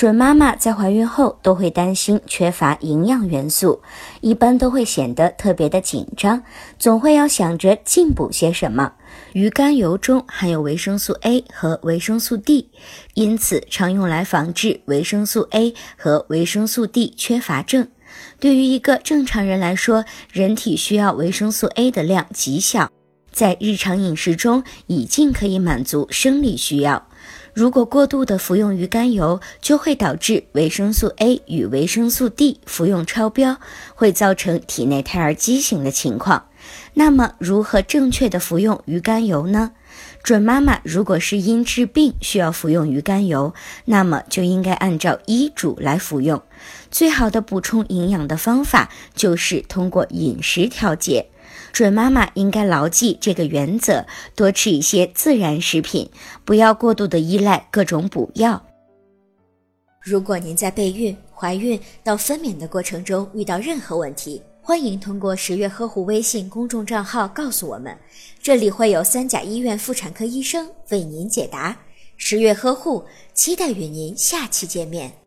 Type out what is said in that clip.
准妈妈在怀孕后都会担心缺乏营养元素，一般都会显得特别的紧张，总会要想着进补些什么。鱼肝油中含有维生素 A 和维生素 D，因此常用来防治维生素 A 和维生素 D 缺乏症。对于一个正常人来说，人体需要维生素 A 的量极小，在日常饮食中已经可以满足生理需要。如果过度的服用鱼肝油，就会导致维生素 A 与维生素 D 服用超标，会造成体内胎儿畸形的情况。那么，如何正确的服用鱼肝油呢？准妈妈如果是因治病需要服用鱼肝油，那么就应该按照医嘱来服用。最好的补充营养的方法就是通过饮食调节。准妈妈应该牢记这个原则，多吃一些自然食品，不要过度的依赖各种补药。如果您在备孕、怀孕到分娩的过程中遇到任何问题，欢迎通过十月呵护微信公众账号告诉我们，这里会有三甲医院妇产科医生为您解答。十月呵护，期待与您下期见面。